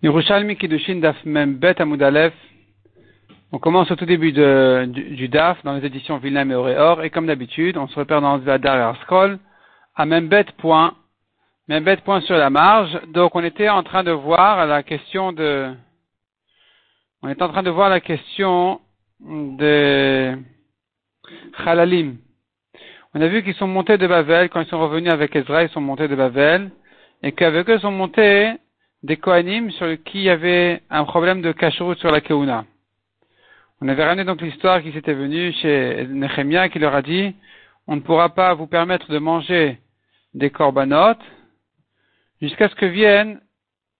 On commence au tout début du, Daf dans les éditions Vilna et Auréor et comme d'habitude, on se repère dans la dernière scroll à Membet point, Membet point sur la marge. Donc on était en train de voir la question de, on est en train de voir la question de Chalalim. On a vu qu'ils sont montés de Bavel quand ils sont revenus avec Ezra, ils sont montés de Bavel et qu'avec eux ils sont montés des Kohanim sur qui il y avait un problème de cacheroute sur la Keuna. On avait ramené donc l'histoire qui s'était venue chez Nehemia qui leur a dit on ne pourra pas vous permettre de manger des corbanotes jusqu'à ce que vienne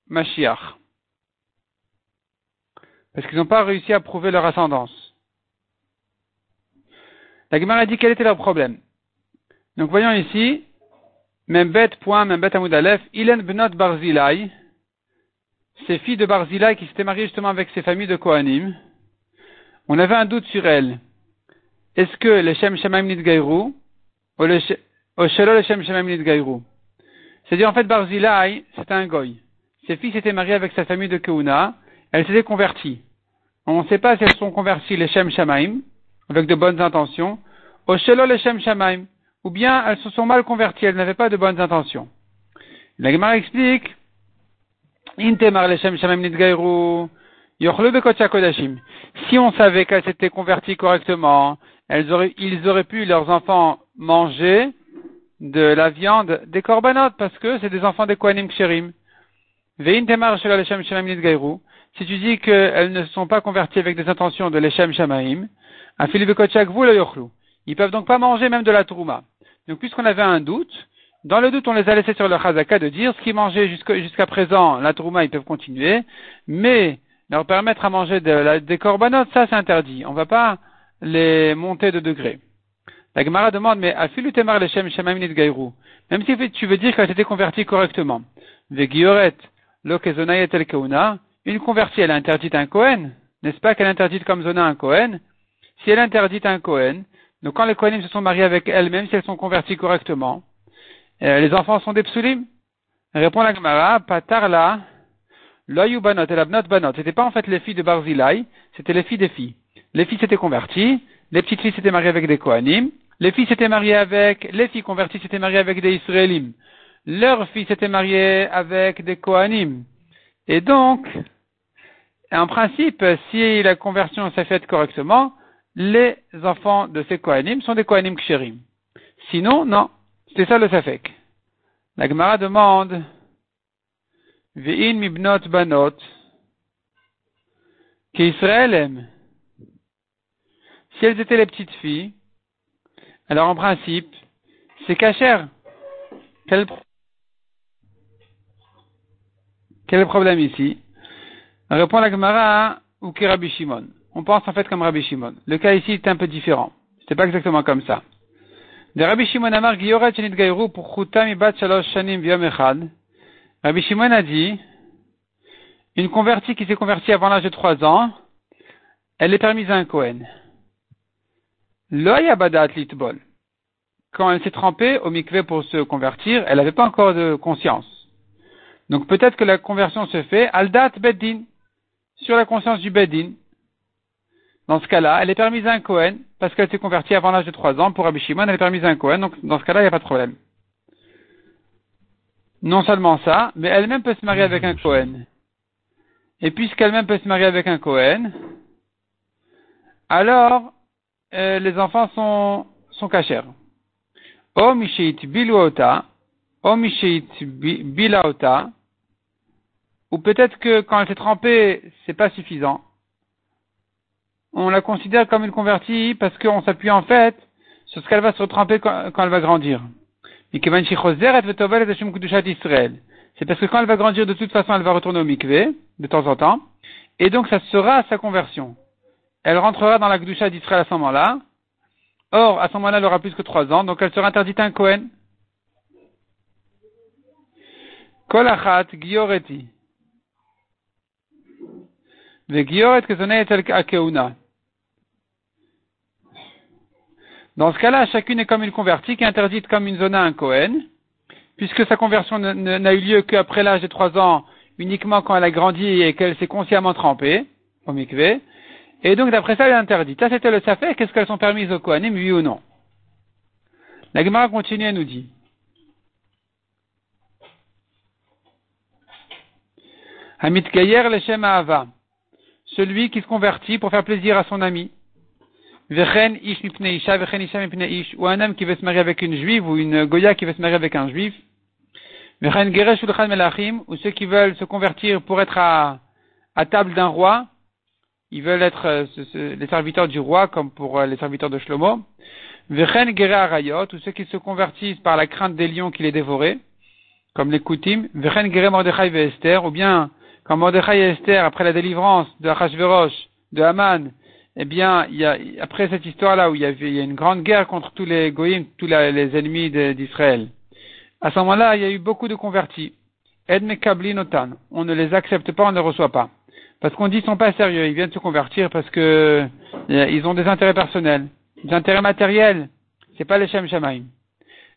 Mashiach. Parce qu'ils n'ont pas réussi à prouver leur ascendance. La Gemara a dit quel était leur problème. Donc voyons ici, Membet point, Membet Amoud Ilen Bnot Barzilai, ces filles de Barzila qui s'étaient mariées justement avec ces familles de Kohanim, on avait un doute sur elles. Est-ce que les Shem Shemaim Nidgairou ou le Shelo les Shem Shemaim Nidgairou C'est-à-dire en fait Barzilai, c'était un goy. Ses filles s'étaient mariées avec sa famille de Keuna, elles s'étaient converties. On ne sait pas si elles sont converties les Shem Shemaim, avec de bonnes intentions, les Shem ou bien elles se sont mal converties, elles n'avaient pas de bonnes intentions. La explique si on savait qu'elles s'étaient converties correctement, elles auraient, ils auraient pu, leurs enfants, manger de la viande des corbanotes, parce que c'est des enfants des Kohanim Ksherim. Si tu dis qu'elles ne sont pas converties avec des intentions de l'Eshem Shamaim, ils peuvent donc pas manger même de la Trouma. Donc puisqu'on avait un doute, dans le doute, on les a laissés sur le chazaka de dire ce qu'ils mangeaient jusqu'à présent, la trouma, ils peuvent continuer, mais leur permettre à manger des corbanotes, ça c'est interdit. On ne va pas les monter de degré. La Gemara demande, mais afilu temar leshem shemamim gairou. Même si tu veux dire qu'elle s'était convertie correctement. Vegioret, lokezonayet el keuna, une convertie, elle interdite un Kohen. N'est-ce pas qu'elle interdite comme zona un Kohen? Si elle interdite un Kohen, donc quand les Kohenim se sont mariés avec elle, même si elles sont converties correctement, euh, les enfants sont des psulim Répond la Gemara, patarla, loyu banot et l'abnot banot. C'était pas en fait les filles de Barzilai, c'était les filles des filles. Les filles s'étaient converties, les petites filles s'étaient mariées avec des Kohanim, les filles s'étaient mariées avec, les filles converties s'étaient mariées avec des Israélim. Leurs filles s'étaient mariées avec des Kohanim. Et donc, en principe, si la conversion s'est faite correctement, les enfants de ces Kohanim sont des Kohanim ksherim. Sinon, non. C'est ça le Safek. La Gemara demande Ve'in mibnot banot qu'Israël aime. Si elles étaient les petites filles, alors en principe, c'est cachère. Quel, quel problème ici? Répond la Gemara ou Rabbi Shimon. On pense en fait comme Rabbi Shimon. Le cas ici est un peu différent. C'est pas exactement comme ça. Rabbi Shimon Amar pour Ibat Shanim. Rabbi Shimon a dit, une convertie qui s'est convertie avant l'âge de trois ans, elle est permise à un Kohen. Loyabadat Litbol. Quand elle s'est trempée au mikveh pour se convertir, elle n'avait pas encore de conscience. Donc peut-être que la conversion se fait Aldat Beddin, sur la conscience du Beddin. Dans ce cas-là, elle est permise à un Cohen parce qu'elle s'est convertie avant l'âge de 3 ans. Pour Rabbi Shimon, elle est permise à un Cohen, donc dans ce cas-là, il n'y a pas de problème. Non seulement ça, mais elle-même peut se marier avec un Cohen. Et puisqu'elle-même peut se marier avec un Cohen, alors euh, les enfants sont, sont cachers. O mishit biluota, o mishit bilaota, ou peut-être que quand elle s'est trempée, c'est pas suffisant on la considère comme une convertie parce qu'on s'appuie en fait sur ce qu'elle va se retremper quand, elle va grandir. C'est parce que quand elle va grandir, de toute façon, elle va retourner au mikvé, de temps en temps, et donc ça sera sa conversion. Elle rentrera dans la Gdusha d'Israël à ce moment-là. Or, à ce moment-là, elle aura plus que trois ans, donc elle sera interdite à un Kohen. Kolachat Gioreti. Dans ce cas-là, chacune est comme une convertie qui est interdite comme une zona à un Cohen, puisque sa conversion n'a eu lieu qu'après l'âge de trois ans, uniquement quand elle a grandi et qu'elle s'est consciemment trempée au mikvé. Et donc, d'après ça, elle est interdite. Ça, c'était le safek. Qu'est-ce qu'elles sont permises au Kohanim, oui ou non? La Gemara continue et nous dit. Hamid Gayer Leshem Ahava. Celui qui se convertit pour faire plaisir à son ami. Vechen Ish Isha, Isha Ish. Ou un homme qui veut se marier avec une juive ou une Goya qui veut se marier avec un juif. Vechen Geresh Melachim. Ou ceux qui veulent se convertir pour être à, à table d'un roi. Ils veulent être euh, les serviteurs du roi comme pour euh, les serviteurs de Shlomo. Vechen Gere Arayot. Ou ceux qui se convertissent par la crainte des lions qui les dévoraient. Comme les Koutim. Vechen Gere Mordechai. Ou bien quand Mordechai et Esther, après la délivrance de Achashverosh, de Haman, eh bien, il y a, après cette histoire-là où il y, avait, il a une grande guerre contre tous les goïms, tous les ennemis d'Israël, à ce moment-là, il y a eu beaucoup de convertis. On ne les accepte pas, on ne les reçoit pas. Parce qu'on dit qu'ils sont pas sérieux, ils viennent se convertir parce que eh, ils ont des intérêts personnels, des intérêts matériels. C'est pas les Shem Shamaim.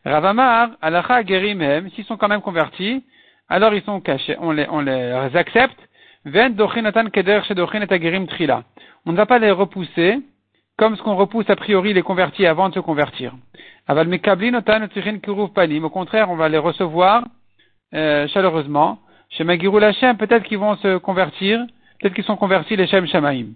Ravamar, Alacha Gerim s'ils sont quand même convertis, alors ils sont cachés, on les, on les accepte. On ne va pas les repousser comme ce qu'on repousse a priori les convertis avant de se convertir. Au contraire, on va les recevoir euh, chaleureusement. Chez Hashem, peut-être qu'ils vont se convertir, peut-être qu'ils sont convertis les Shem Shamaim.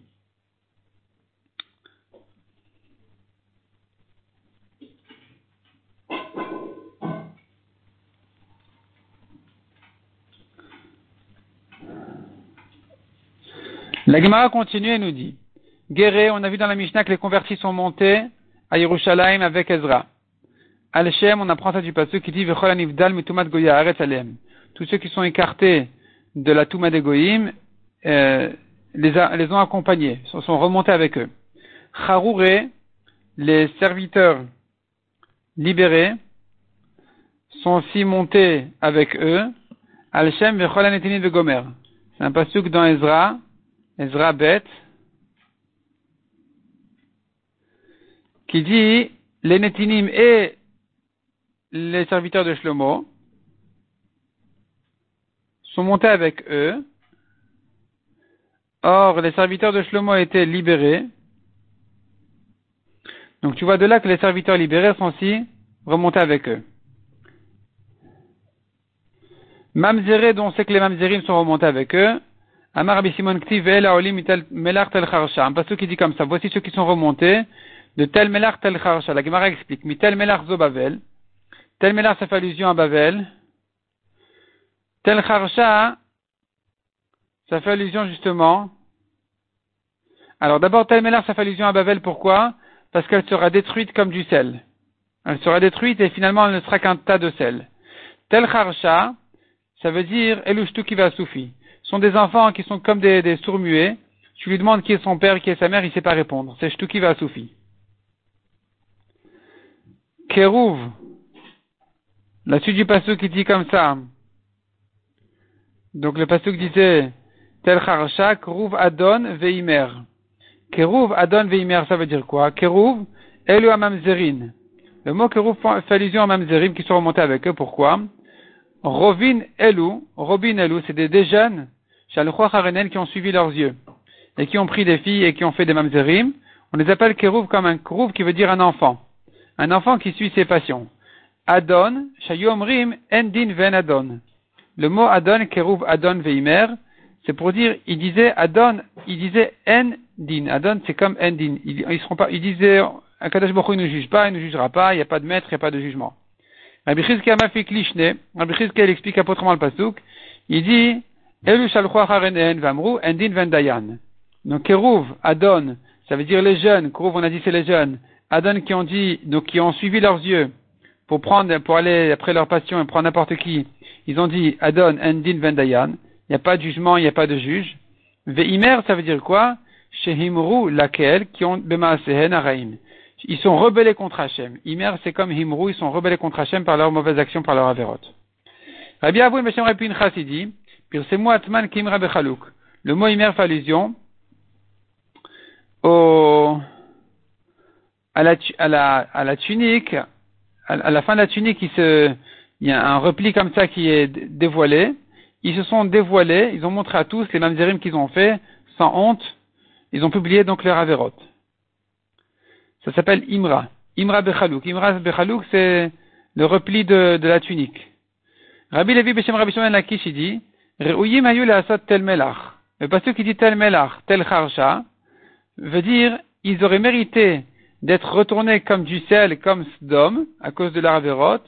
La Gemara continue et nous dit, Guéré, on a vu dans la Mishnah que les convertis sont montés à Yerushalayim avec Ezra. Al-Shem, on apprend ça du passage qui dit, goya Tous ceux qui sont écartés de la Touma des euh, les, les, ont accompagnés, sont, sont remontés avec eux. Charouré, les serviteurs libérés, sont aussi montés avec eux. Al-Shem de Gomer. C'est un pasuk dans Ezra, Ezra Bet, qui dit les Netinim et les serviteurs de Shlomo sont montés avec eux. Or, les serviteurs de Shlomo étaient libérés. Donc tu vois de là que les serviteurs libérés sont aussi remontés avec eux. Mamzeré, dont on sait que les Mamzerim sont remontés avec eux, Amar Simon Ktiv Melar Tel Charsha. Un passage qui dit comme ça. Voici ceux qui sont remontés de Tel Melar Tel Charsha. La Gemara explique. Mitel Melar Zo Bavel. Tel Melar, ça fait allusion à Bavel. Tel Charsha, ça fait allusion justement. Alors d'abord, Tel Melar, ça fait allusion à Bavel. Pourquoi? Parce qu'elle sera détruite comme du sel. Elle sera détruite et finalement elle ne sera qu'un tas de sel. Tel Charsha, ça veut dire Elushtu Kiva Soufi sont des enfants qui sont comme des, des sourds muets. Tu lui demandes qui est son père, qui est sa mère, il ne sait pas répondre. C'est Shtuki va Soufi. Kerouv. La suite du passage qui dit comme ça. Donc le passage disait Tel Charcha, Kerouv Adon Veimer. Kerouv Adon Veimer, ça veut dire quoi? Kerouv Elu Amamzerin. Le mot Kerouv fait allusion à Mamzerim qui sont remontés avec eux. Pourquoi? Rovin Elu, Robin Elu, c'est des, des jeunes qui ont suivi leurs yeux et qui ont pris des filles et qui ont fait des mamzerim, on les appelle kerouv comme un kerouv qui veut dire un enfant. Un enfant qui suit ses passions. Adon, shayomrim, endin ven adon. Le mot Adon, kerouv Adon veimer, c'est pour dire, il disait Adon, il disait endin. Adon, c'est comme endin. Ils, ils seront pas, il disait, Akadash Baruch ne juge pas, il ne jugera pas, il n'y a pas de maître, il n'y a pas de jugement. Rabbi Rabbi Chizkiah explique apôtrement le pasuk, il dit, Elu vamru endin vendayan. Donc Kerouv, Adon, ça veut dire les jeunes. Kerouv, on a dit c'est les jeunes. Adon qui ont dit, donc qui ont suivi leurs yeux pour prendre, pour aller après leur passion et prendre n'importe qui. Ils ont dit Adon endin vendayan. Il n'y a pas de jugement, il n'y a pas de juge. Veimer, ça veut dire quoi? Shehimru laquelle qui ont bemaasehen araim. Ils sont rebellés contre Hachem. Imer, c'est comme Himru, ils sont rebellés contre Hachem par leurs mauvaises actions, par leur avérote. Rabbi Avou Meshem Repin Chasidi, le mot Imer fait allusion à, la, à, la, à la tunique, à, la fin de la tunique, il, se, il y a un repli comme ça qui est dévoilé. ils se sont dévoilés, ils ont montré à tous les mamzerim qu'ils ont fait, sans honte, ils ont publié donc leur averot. Ça s'appelle Imra. Imra Bechalouk. Imra Bechalouk, c'est le repli de, de, la tunique. Rabbi Levi Beshem Rabbi Shimon Lakish, dit, tel melach. Le pasteur qui dit tel melach, tel charsha, veut dire, ils auraient mérité d'être retournés comme du sel, comme Sdom, à cause de averot,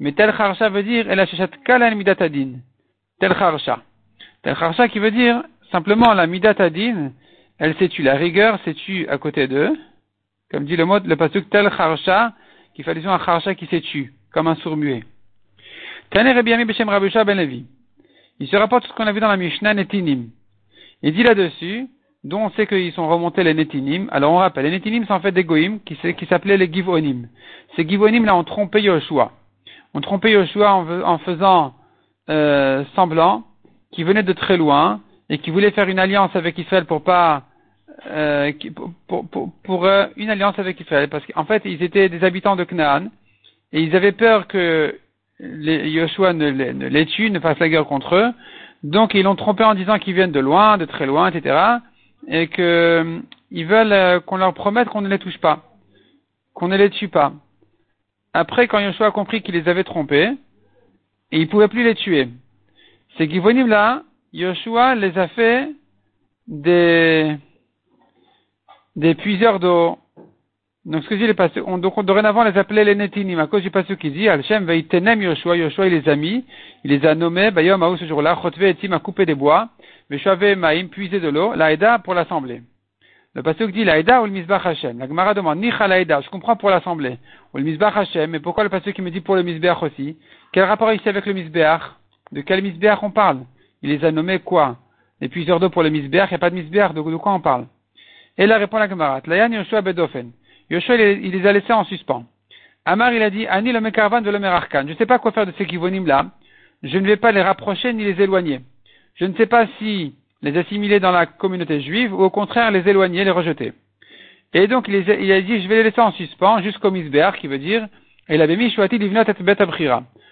mais tel charsha veut dire, el kalan midatadin. Tel charsha. Tel charsha qui veut dire, simplement, la midatadin, elle s'est tue, la rigueur s'est tue à côté d'eux, comme dit le mot, le pasuk tel charsha, qui fait allusion à charsha qui s'est tue, comme un sourd-muet. Taner Beshem Rabusha Ben Levi. Il se rapporte ce qu'on a vu dans la Mishnah Netinim. Il dit là-dessus, dont on sait qu'ils sont remontés les Netinim. Alors on rappelle, les Netinim sont en fait des Goïm qui, s'appelaient les Givonim. Ces Givonim là ont trompé Yoshua. On trompé Yoshua en, faisant euh, semblant qu'ils venaient de très loin et qui voulaient faire une alliance avec Israël pour pas euh, pour, pour, pour, euh, une alliance avec Israël, parce qu'en fait, ils étaient des habitants de Canaan, et ils avaient peur que Yoshua ne, ne, les tue, ne fasse la guerre contre eux, donc ils l'ont trompé en disant qu'ils viennent de loin, de très loin, etc., et qu'ils euh, veulent euh, qu'on leur promette qu'on ne les touche pas, qu'on ne les tue pas. Après, quand Yoshua a compris qu'il les avait trompés, et il ne pouvait plus les tuer, ces Givonim là, Yoshua les a fait des des puiseurs d'eau. Donc, ce que dit les passés, on, donc, dorénavant, les appelait les netinim, à cause du passé qui dit, Alchem tenem Yoshua, Yoshua, il les a mis, il les a nommés, Bayom, Aou, ce jour-là, Chotve, Etim, a coupé des bois, Meshuave, Maïm, puisé de l'eau, l'Aïda pour l'assemblée. Le passé dit, l'Aïda ou le Misbach Hashem. La Gemara demande, Nicha l'Aïda, je comprends pour l'assemblée, ou le Misbach Hashem, mais pourquoi le passé qui me dit pour le Misbach aussi? Quel rapport ici avec le Misbach? De quel Misbach on parle? Il les a nommés quoi? Les puiseurs d'eau pour le Misbach, il n'y a pas de Misbach, de quoi on parle? Et là répond la Gemara. Tlayan Yoshua Bedofen. Yoshua, il, les a laissés en suspens. Amar, il a dit, Ani le Mekarvan de l'Omerarkan. Je ne sais pas quoi faire de ces kivonim là. Je ne vais pas les rapprocher ni les éloigner. Je ne sais pas si les assimiler dans la communauté juive ou au contraire les éloigner, les rejeter. Et donc il, a dit, je vais les laisser en suspens jusqu'au Misbeach, qui veut dire, et il avait mis Shuati Livnot et Bet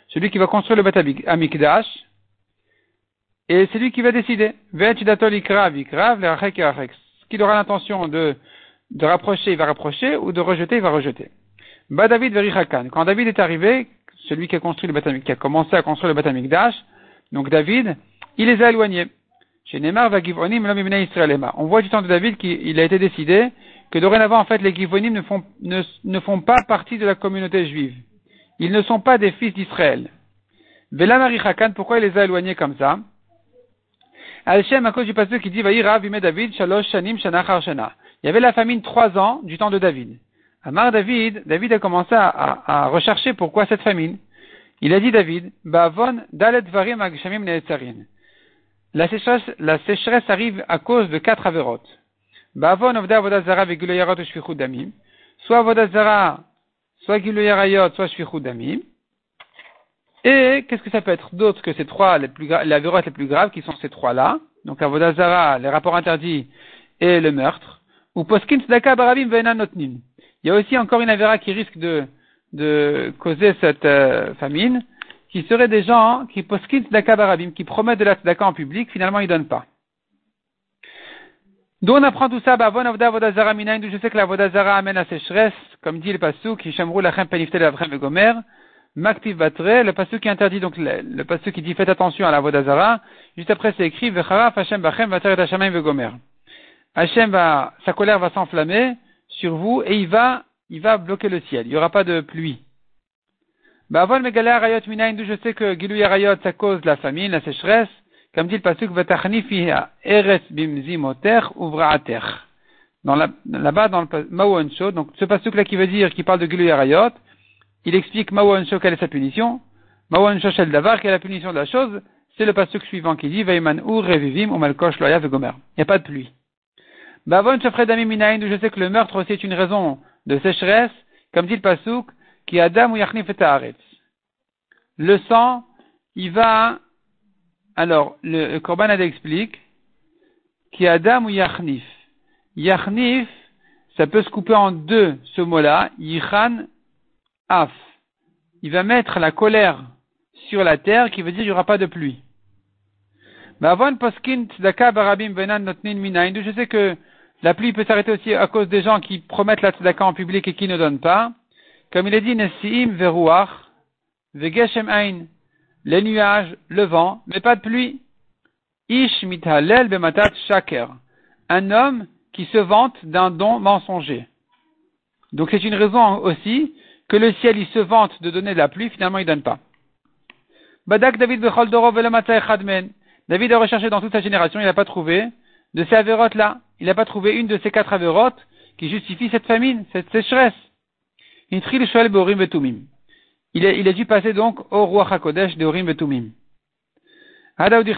Celui qui va construire le Bet Amikdash. Et c'est lui qui va décider. Le qu'il aura l'intention de, de rapprocher, il va rapprocher, ou de rejeter, il va rejeter. Ba David Verichakan. Quand David est arrivé, celui qui a construit le a commencé à construire le Batamikdash, donc David, il les a éloignés. Chez Neymar va On voit du temps de David qu'il a été décidé que dorénavant, en fait, les Givonim ne font, ne, ne font pas partie de la communauté juive. Ils ne sont pas des fils d'Israël. Vela Marichakan, pourquoi il les a éloignés comme ça? Al-Shem, à cause du passage qui dit, David, Shalosh, Shanim, Shana, Shana. Il y avait la famine trois ans du temps de David. Amar David, David a commencé à, à, rechercher pourquoi cette famine. Il a dit David, Bavon, Dalet, Varim, Agshamim, La sécheresse, la sécheresse arrive à cause de quatre avérotes. Bavon, Ovda, Vodazara, Veguloyarot, Shvichud Damim. Soit Vodazara, soit Giloyarayot, soit Shvichud Damim. Et qu'est-ce que ça peut être d'autre que ces trois, les plus les les plus graves, qui sont ces trois-là? Donc Avodazara, les rapports interdits et le meurtre. Ou Poskin Tzedaka Barabim. Il y a aussi encore une avéra qui risque de, de causer cette euh, famine, qui seraient des gens qui Poskin Tzedaka Barabim, qui promettent de la Tzedaka en public, finalement ils donnent pas. D'où on apprend tout ça, bah, Avda Vodazara Minayin, d'où je sais que la Vodazara amène à sécheresse, comme dit le Passouk, Hishamrou Lachem Peniftel Avrem et Gomer, Maktiv Batre, le passage qui interdit, donc le, le qui dit faites attention à la voix d'Azara, juste après c'est écrit Vecharaf Hashem Bachem Vateret Hashemayim Vegomer. Hashem va, sa colère va s'enflammer sur vous et il va, il va bloquer le ciel. Il n'y aura pas de pluie. Bavon Megale Arayot Minayin, d'où je sais que Gilou Arayot, ça cause la famine, la sécheresse, comme dit le pasuk Vatachni Fiha Eres Bimzimoter Uvraater. Dans là-bas, dans le Mawon donc ce pasuk là qui veut dire, qui parle de Gilou Arayot, il explique Mawan quelle est sa punition. Mawan Shel Davar, quelle est la punition de la chose? C'est le passage suivant qui dit Veiman Ur Revivim Malkosh Loya Vegomer. Il n'y a pas de pluie. Bavon Shafredami Minayin, je sais que le meurtre aussi est une raison de sécheresse, comme dit le pasuk, qui Adam ou Yachnif et Le sang, il va, alors, le, Korban explique, qui Adam ou Yachnif. Yachnif, ça peut se couper en deux, ce mot-là, Yichan il va mettre la colère sur la terre, qui veut dire qu'il n'y aura pas de pluie. Je sais que la pluie peut s'arrêter aussi à cause des gens qui promettent la tzedaka en public et qui ne donnent pas. Comme il est dit, Nesiim veruach, vegeshem ein. Les nuages, le vent, mais pas de pluie. Ish mithalel bematat shaker. Un homme qui se vante d'un don mensonger. Donc c'est une raison aussi que le ciel il se vante de donner de la pluie, finalement il ne donne pas. Badak David David a recherché dans toute sa génération, il n'a pas trouvé de ces avérotes là. Il n'a pas trouvé une de ces quatre avérotes qui justifie cette famine, cette sécheresse. Il, a, il a dû passer donc au roi Hakodesh de Orim Betumim. David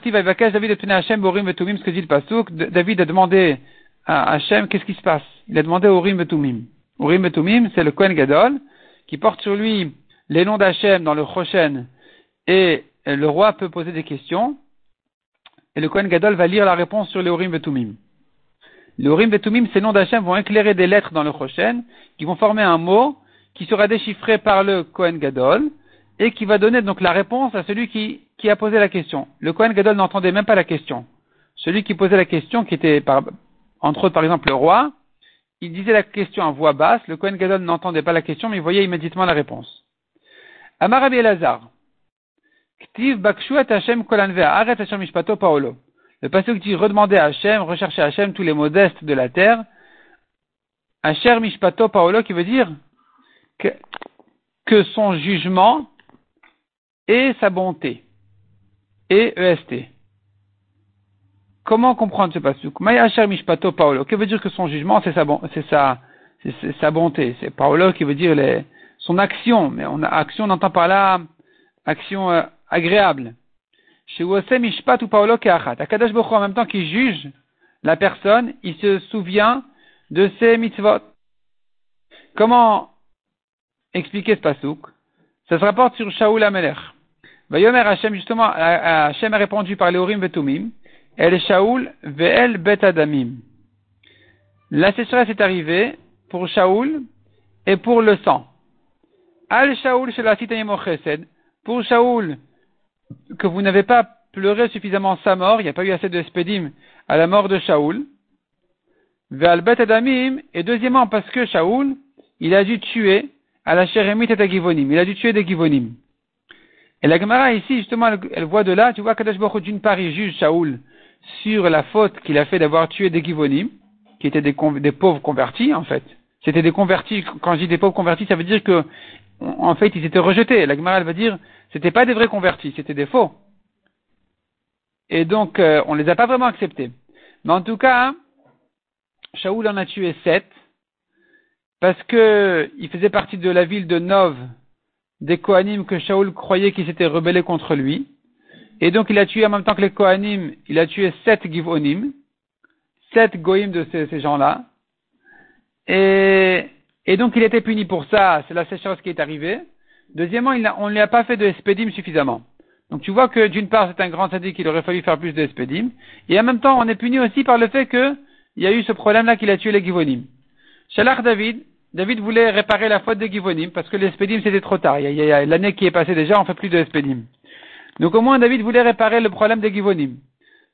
a demandé à Hachem qu'est-ce qui se passe? Il a demandé au Orim Betumim. Orim Betumim, c'est le Kohen Gadol qui porte sur lui les noms d'Hachem dans le Choshen et le roi peut poser des questions et le Kohen Gadol va lire la réponse sur les Orim Betumim. Les Orim Betumim, ces noms d'Hachem vont éclairer des lettres dans le Choshen qui vont former un mot qui sera déchiffré par le Kohen Gadol et qui va donner donc la réponse à celui qui, qui a posé la question. Le Kohen Gadol n'entendait même pas la question. Celui qui posait la question, qui était par, entre autres par exemple le roi, il disait la question à voix basse, le Kohen Gadol n'entendait pas la question, mais il voyait immédiatement la réponse. Amar Elazar. Ktiv Hashem Aret Hashem Mishpato Paolo. Le passage dit redemander à Hashem, rechercher à Hashem tous les modestes de la terre. Hashem Mishpato Paolo qui veut dire que, son jugement et sa bonté. Et EST. Comment comprendre ce pasuk? Maya Mishpato Paolo. Que veut dire que son jugement, c'est sa, bonté? C'est Paolo qui veut dire son action. Mais on action, on entend par là action euh, agréable. Chez Mishpat ou Paolo Keachat. Akadash Boko en même temps qu'il juge la personne, il se souvient de ses mitzvot. Comment expliquer ce pasuk Ça se rapporte sur Shaul Amelech. Vayomer Hashem, justement, Hashem a répondu par les Urim Betumim. El Shaul ve'el bet adamim. La sécheresse est arrivée pour Shaul et pour le sang. Al Shaul chesed. Pour Shaul, que vous n'avez pas pleuré suffisamment sa mort, il n'y a pas eu assez de spédim à la mort de bet adamim. Et deuxièmement, parce que Shaul, il a dû tuer à la Sheremit et Givonim. Il a dû tuer des Givonim. Et la Gemara ici, justement, elle, voit de là, tu vois, Kadosh Baruch d'une part, il juge Shaul sur la faute qu'il a fait d'avoir tué des Givonim, qui étaient des, pauvres convertis, en fait. C'était des convertis, quand je dis des pauvres convertis, ça veut dire que, en fait, ils étaient rejetés. La Gemara, va dire, c'était pas des vrais convertis, c'était des faux. Et donc, euh, on les a pas vraiment acceptés. Mais en tout cas, Shaoul en a tué sept, parce que il faisait partie de la ville de Nov, des Kohanim que Shaoul croyait qu'ils s'étaient rebellés contre lui. Et donc il a tué en même temps que les Kohanim, il a tué sept Givonim, sept Goïm de ces, gens-là. Et, et, donc il était puni pour ça, c'est la sécheresse qui est arrivée. Deuxièmement, il on ne lui a pas fait de Espedim suffisamment. Donc tu vois que d'une part c'est un grand sadique qu'il aurait fallu faire plus de Espedim, et en même temps on est puni aussi par le fait qu'il y a eu ce problème-là qu'il a tué les Givonim. Shalach David, David voulait réparer la faute des Givonim parce que l'Espedim c'était trop tard. Il y a, l'année qui est passée déjà, on fait plus de Espedim. Donc au moins David voulait réparer le problème des Givonim.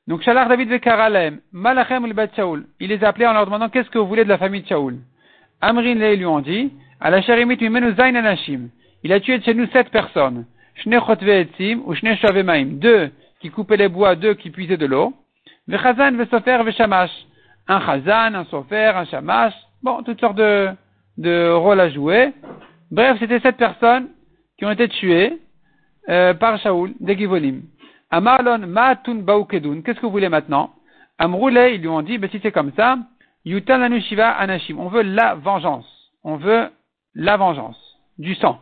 Donc Shalach David Vekaralem, Malachem le Shaul. Il les a appelés en leur demandant qu'est-ce que vous voulez de la famille de Shaul? Amrin les lui ont dit, à la. Il a tué de chez nous sept personnes. Shne ou Shne Shavemaim. Deux qui coupaient les bois, deux qui puisaient de l'eau. Vechazan Vesofer Veshamash. Un Chazan, un Sofer, un Shamash. Bon, toutes sortes de, de rôle à jouer. Bref, c'était sept personnes qui ont été tuées euh, par Shaoul, des Givonim. Amarlon Ma'atun Baukedun, qu'est-ce que vous voulez maintenant? Amroulé, ils lui ont dit, ben, si c'est comme ça, Yutan Anushiva Anashim, on veut la vengeance. On veut la vengeance, du sang.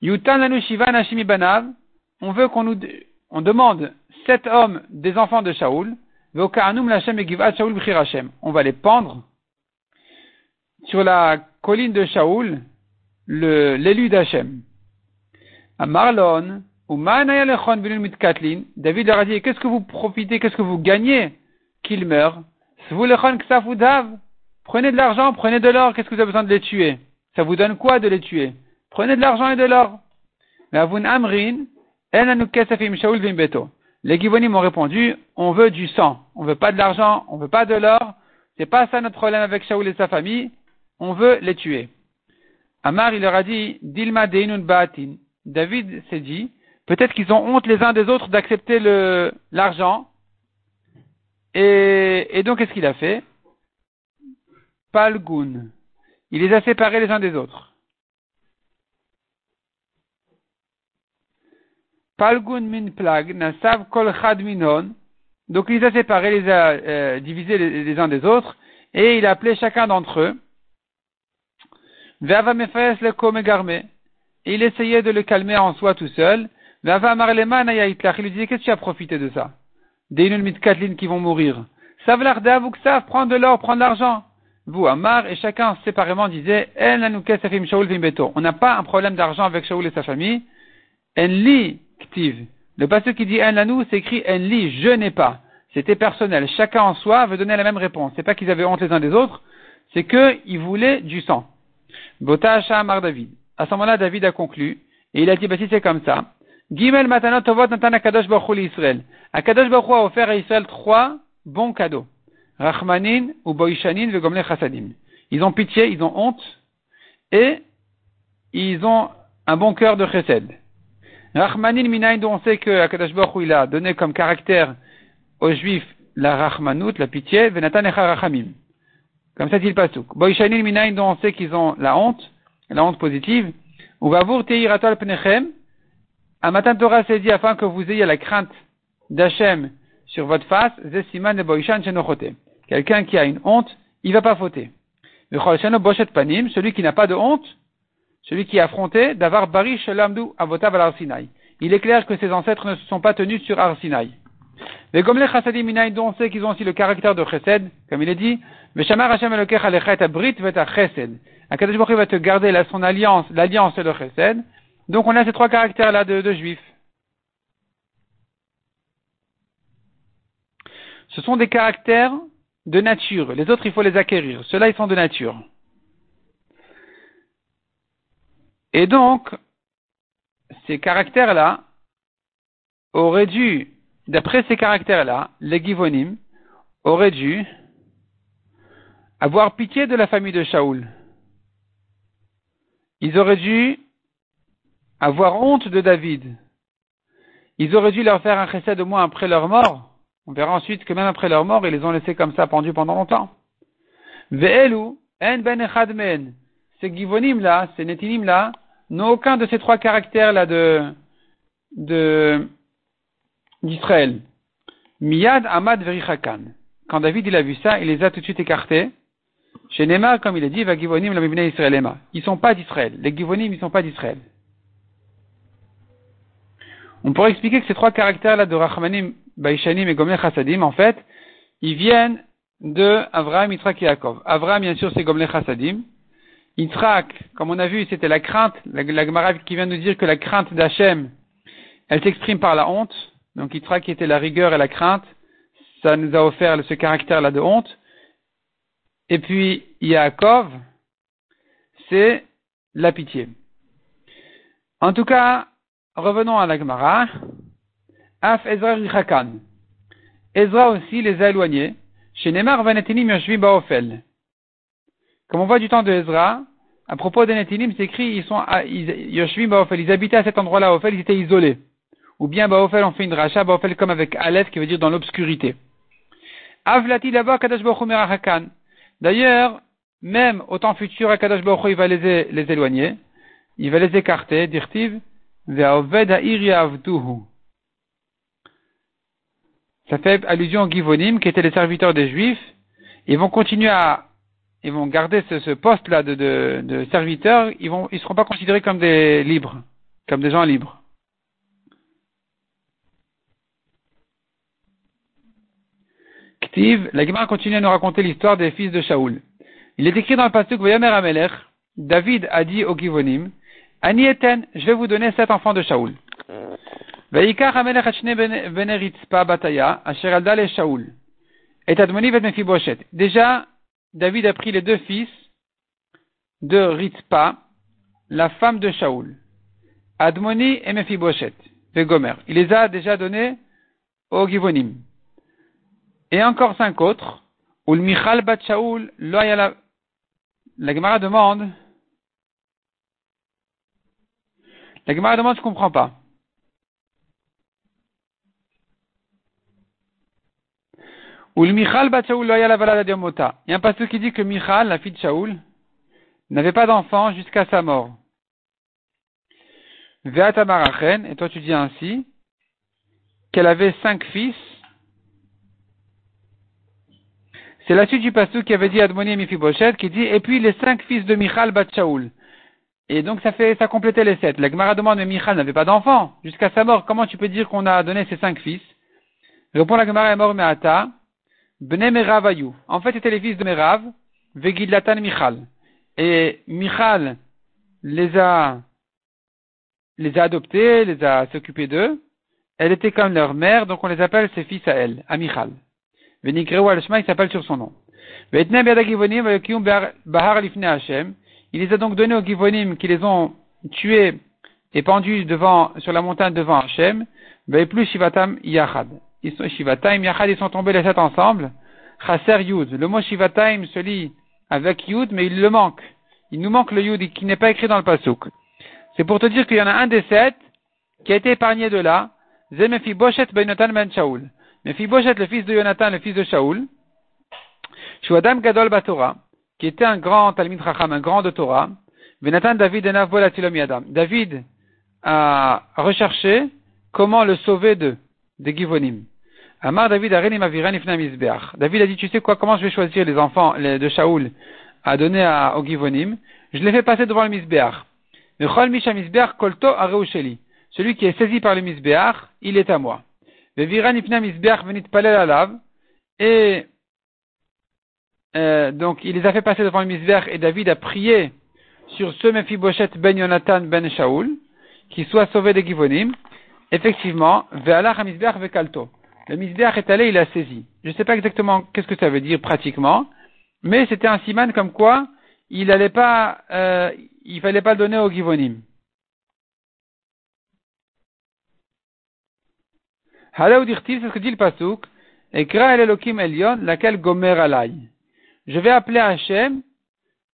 Yutan Anushiva Anashim Ibanav, on veut qu'on nous, on demande sept hommes des enfants de Shaoul, on va les pendre sur la colline de Shaoul, l'élu d'Hachem. À Marlon, ou David a dit, qu'est-ce que vous profitez, qu'est-ce que vous gagnez qu'il meure? Prenez de l'argent, prenez de l'or, qu'est-ce que vous avez besoin de les tuer? Ça vous donne quoi de les tuer? Prenez de l'argent et de l'or. Les Givonim ont répondu, on veut du sang, on veut pas de l'argent, on veut pas de l'or, c'est pas ça notre problème avec Shaoul et sa famille, on veut les tuer. Amar, il leur a dit, Dilma Deinun Baatin. David s'est dit, peut-être qu'ils ont honte les uns des autres d'accepter l'argent. Et, donc, qu'est-ce qu'il a fait? Palgun. Il les a séparés les uns des autres. Palgun min plag, nasav kol chad minon. Donc il les a séparés, les a euh, divisés les, uns des autres, et il a appelé chacun d'entre eux. Vava mefes le komegarme. Et il essayait de le calmer en soi tout seul. Vava marleman il lui disait, qu'est-ce que tu as profité de ça? Des mitkatlin qui vont mourir. Savlarda savent prendre de l'or, prendre de l'argent. Vous, Amar, et chacun séparément disait, on n'a pas un problème d'argent avec Shaul et sa famille. Enli ktiv. Le passage qui dit En lanou s'écrit Enli, je n'ai pas. C'était personnel. Chacun en soi veut donner la même réponse. C'est pas qu'ils avaient honte les uns des autres, c'est qu'ils voulaient du sang. Bota Amar David. À ce moment-là, David a conclu, et il a dit, bah si c'est comme ça, Gimel matanot tovot natan akadosh baruch Israël. Akadosh baruch a offert à Israël trois bons cadeaux. Rachmanin ou Boishanin vegomle chassadim. Ils ont pitié, ils ont honte, et ils ont un bon cœur de chesed. Rachmanin dont on sait que Akadosh Baruch il a donné comme caractère aux juifs la rachmanout, la pitié, venatan rachamim. Comme ça dit le pasuk. Boishanin dont on sait qu'ils ont la honte, la honte positive. Ou vavour teiratol pnechem. À matin Torah s'est dit afin que vous ayez la crainte d'Hachem sur votre face, zesiman boishan. Quelqu'un qui a une honte, il va pas fauter. panim, celui qui n'a pas de honte, celui qui est affronté, d'avoir bari shelamdu avotav al. Il est clair que ses ancêtres ne se sont pas tenus sur Arsinaï. Mais comme les chassadim dont on sait qu'ils ont aussi le caractère de chesed, comme il est dit, Veshamar Hashem elokech alechet abrit vet chesed. Akadosh Baruch va te garder son alliance, l'alliance et le. Donc on a ces trois caractères-là de, de juifs. Ce sont des caractères de nature. Les autres, il faut les acquérir. Ceux-là, ils sont de nature. Et donc, ces caractères-là auraient dû, d'après ces caractères-là, les Givonim auraient dû avoir pitié de la famille de Shaoul. Ils auraient dû avoir honte de David. Ils auraient dû leur faire un chesed au moins après leur mort. On verra ensuite que même après leur mort, ils les ont laissés comme ça pendus pendant longtemps. Ve'elu, en ben echad Ces givonim là, ces netinim là, n'ont aucun de ces trois caractères là de, de, d'Israël. Miyad Amad Verichakan. Quand David il a vu ça, il les a tout de suite écartés. Chez Nema, comme il a dit, va Givonim la Israël Ils sont pas d'Israël. Les Givonim, ils sont pas d'Israël. On pourrait expliquer que ces trois caractères-là de Rachmanim, Baishanim et Gomel Chassadim, en fait, ils viennent de Avraham, Yitzhak et Yaakov. Avraham, bien sûr, c'est Gomel Chassadim. Yitzhak, comme on a vu, c'était la crainte, la, la qui vient nous dire que la crainte d'Hachem, elle s'exprime par la honte. Donc Yitzhak était la rigueur et la crainte, ça nous a offert ce caractère-là de honte. Et puis Yaakov, c'est la pitié. En tout cas, revenons à la Gemara. Af Ezra Richakan. Ezra aussi les a éloignés. Chez Nemar Vanetinim Yoshvi Baofel. Comme on voit du temps de Ezra, à propos des Netinim, c'est écrit, ils sont Yoshvi Baofel, ils habitaient à cet endroit-là, Baofel, ils étaient isolés. Ou bien Baofel, on fait une racha, Baofel comme avec Aleph, qui veut dire dans l'obscurité. Avlati d'abord Kadash. D'ailleurs, même au temps futur, Kadash Baruch il va les, les éloigner, il va les écarter, dirtiv, ça fait allusion aux Givonim, qui étaient les serviteurs des Juifs. Ils vont continuer à, ils vont garder ce, poste-là de, de, serviteurs. Ils vont, ils seront pas considérés comme des libres, comme des gens libres. Ktiv, la Gemara continue à nous raconter l'histoire des fils de Shaoul. Il est écrit dans le Vayomer Amelech, David a dit aux Givonim, Ani eten, je vais vous donner sept enfants de Shaoul. Ben Déjà, David a pris les deux fils de Ritzpa, la femme de Shaoul. Admoni et Mephiboshet, Gomer. Il les a déjà donnés au Givonim. Et encore cinq autres, où le Michal Bat Shaul, la, la Gemara demande, la Gemara demande, je comprends pas. Ou Michal Bat Shaul, la Il y a un passage qui dit que Michal, la fille de Shaul, n'avait pas d'enfant jusqu'à sa mort. Veata Marachen, et toi tu dis ainsi, qu'elle avait cinq fils, C'est la suite du passage qui avait dit Admoni et Mifiboshet, qui dit, et puis les cinq fils de Michal bat Shaul. Et donc ça fait, ça complétait les sept. La Gemara demande, mais Michal n'avait pas d'enfant. Jusqu'à sa mort, comment tu peux dire qu'on a donné ses cinq fils? Répond la Gemara est mort Meata, Bne Merav Ayou. En fait, c'était les fils de Merav, Vegidlatan Michal. Et Michal les a, les a adoptés, les a s'occupés d'eux. Elle était comme leur mère, donc on les appelle ses fils à elle, à Michal. Venikreu al il s'appelle sur son nom. Il les a donc donnés aux Givonim qui les ont tués et pendus devant, sur la montagne devant Hachem. plus Shivatam Yachad. Ils sont, Shivatam Yachad, ils sont tombés les sept ensemble. Chaser Yud. Le mot Shivatam se lit avec Yud, mais il le manque. Il nous manque le Yud qui n'est pas écrit dans le Pasuk. C'est pour te dire qu'il y en a un des sept qui a été épargné de là. Zemefi Boshet Beinotan Ben Shaul. Mais Fiboshet, le fils de Jonathan, le fils de Shaoul, Shuadam Gadol Batora, qui était un grand Talmid Chacham, un grand de Torah, Venatan David Adam. David a recherché comment le sauver de, des Givonim. Amar David Arenim Ifna David a dit, tu sais quoi, comment je vais choisir les enfants de Shaoul à donner à, aux Givonim? Je les fais passer devant le Mizbeach. Misha Kolto Celui qui est saisi par le Mizbeach, il est à moi. Et euh, donc il les a fait passer devant le et David a prié sur ce Mephiboshet ben Yonatan ben Shaoul, qui soit sauvé des Givonim. Effectivement, Ve'alach ve'kalto. Le misbeach est allé, il a saisi. Je ne sais pas exactement qu'est-ce que ça veut dire pratiquement, mais c'était un siman comme quoi il allait pas, euh, il fallait pas le donner aux Givonim. c'est ce que dit le Pasuk, Ekra el Elohim Elion, laquelle Gomer. Je vais appeler Hachem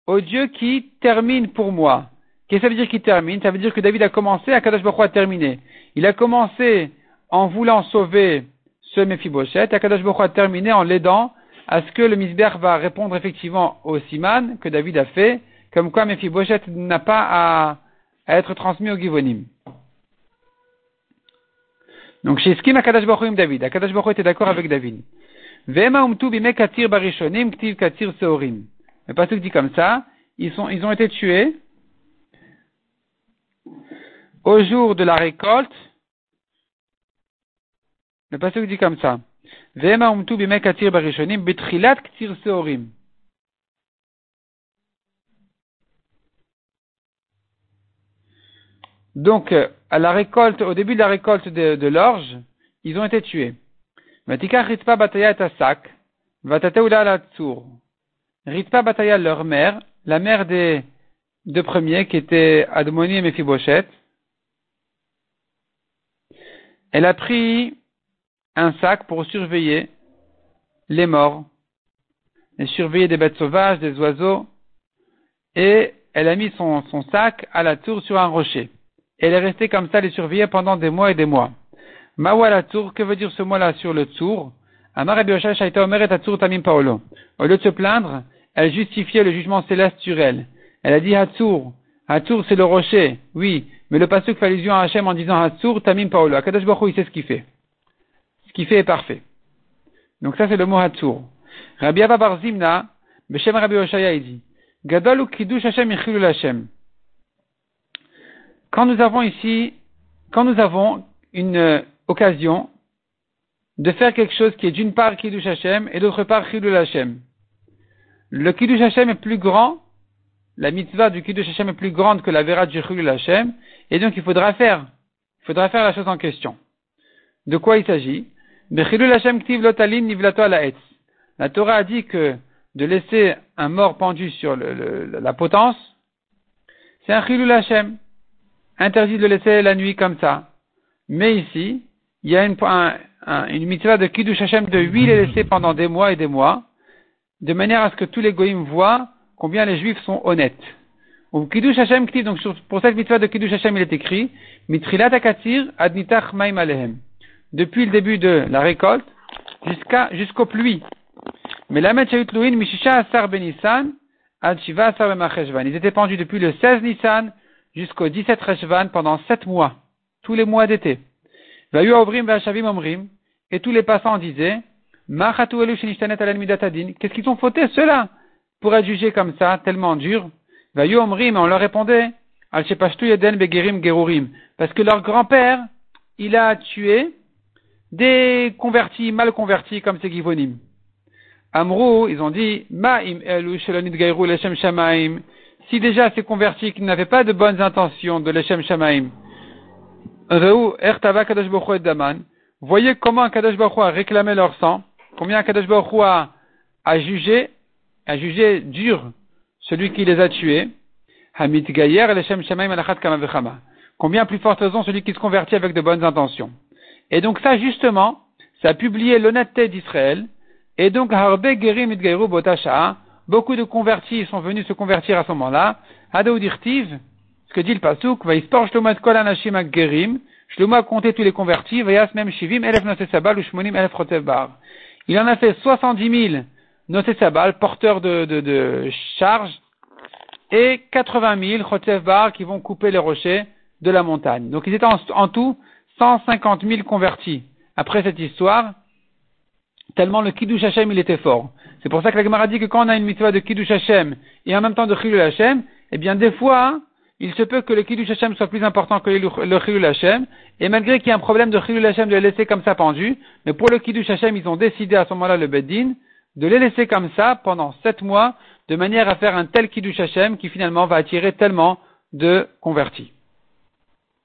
au Dieu qui termine pour moi. Qu'est-ce que ça veut dire qui termine? Ça veut dire que David a commencé, Akadosh Baruch a terminé. Il a commencé en voulant sauver ce Mephiboshet, Akadosh Baruch a terminé en l'aidant à ce que le Misber va répondre effectivement au Siman que David a fait, comme quoi Mephiboshet n'a pas à, être transmis au Givonim. Donc, chez Skim Akadash Baruch David. Akadash Baruch était d'accord avec David. Vema umtu bime katir barishonim ktiv katir seorim. Le pasuk dit comme ça. Ils sont, ils ont été tués au jour de la récolte. Le pasuk dit comme ça. Vema umtu bime katir barishonim betrilat ktir seorim. Donc, euh, à la récolte, au début de la récolte de, l'orge, ils ont été tués. Matika Ritpa Bataya et Asak, Vatateula la Tsour. Ritpa Bataya, leur mère, la mère des deux premiers, qui étaient Admoni et Mephiboshet, elle a pris un sac pour surveiller les morts, et surveiller des bêtes sauvages, des oiseaux, et elle a mis son, son sac à la tour sur un rocher elle est restée comme ça, les surveiller pendant des mois et des mois. Mawala tour, que veut dire ce mot-là sur le tour Amar Tamim Paolo. Au lieu de se plaindre, elle justifiait le jugement céleste sur elle. Elle a dit Hatsur. Hatsur, c'est le rocher. Oui, mais le pasuk fait allusion à Hachem en disant Hatsur Tamim Paolo. Akadash Baruch il sait ce qu'il fait. Ce qu'il fait est parfait. Donc ça, c'est le mot Hatsur. Rabbi Abba Barzimna, Beshem Rabbi Oshaya, il dit Gadol Kiddush Hashem quand nous avons ici, quand nous avons une occasion de faire quelque chose qui est d'une part Kiddush Hashem et d'autre part Chilul Hashem. Le Kiddush Hashem est plus grand, la mitzvah du Kiddush Hashem est plus grande que la vera du Chilul Hashem, et donc il faudra faire, il faudra faire la chose en question. De quoi il s'agit? La Torah a dit que de laisser un mort pendu sur la potence, c'est un Chilul Hashem interdit de le laisser la nuit comme ça. Mais ici, il y a une, une mitzvah de Kiddush Hashem de huile laissée pendant des mois et des mois, de manière à ce que tous les goyim voient combien les juifs sont honnêtes. Donc, pour cette mitzvah de Kiddush Hashem, il est écrit, Mitrilat Akatir Adnitach Maim Alehem. Depuis le début de la récolte, jusqu'à, jusqu'aux pluies. Mais la Luin Mishisha Asar Benissan, Ad Shiva Asar Ils étaient pendus depuis le 16 Nissan jusqu'au 17 Reshvan pendant sept mois, tous les mois d'été. Et tous les passants disaient, Qu'est-ce qu'ils ont fauté ceux-là pour être jugés comme ça, tellement dur Omrim, on leur répondait, Parce que leur grand-père, il a tué des convertis, mal convertis comme ces Givonim. Amrou, ils ont dit, Si déjà ces convertis qui n'avaient pas de bonnes intentions de l'Echem Shamaim, voyez comment Kadosh Baruch a réclamé leur sang, combien Kadosh Baruch a, a jugé, a jugé dur celui qui les a tués, Hamid Gayer Combien plus forte raison celui qui se convertit avec de bonnes intentions. Et donc ça, justement, ça a publié l'honnêteté d'Israël, et donc Harbe Gerim Botasha, beaucoup de convertis sont venus se convertir à ce moment-là, Hadaoudirtiv, ce que dit le Pasuk, va Shlomo kol anashim Shlomo a compté tous les convertis, même shivim. Il en a fait 70 000 nosesabal, porteurs de, de, de charges, et 80 000 bar qui vont couper les rochers de la montagne. Donc ils étaient en, tout 150 000 convertis. Après cette histoire, tellement le Kiddush Hashem il était fort. C'est pour ça que la Gemara dit que quand on a une mitzvah de Kiddush Hashem et en même temps de Chilul Hashem, eh bien des fois, il se peut que le Kiddush Hashem soit plus important que le Chilul Hashem, et malgré qu'il y ait un problème de Chilul Hashem de les laisser comme ça pendus, mais pour le Kiddush Hashem, ils ont décidé à ce moment-là, le Beddin, de les laisser comme ça pendant sept mois, de manière à faire un tel Kiddush Hashem qui finalement va attirer tellement de convertis.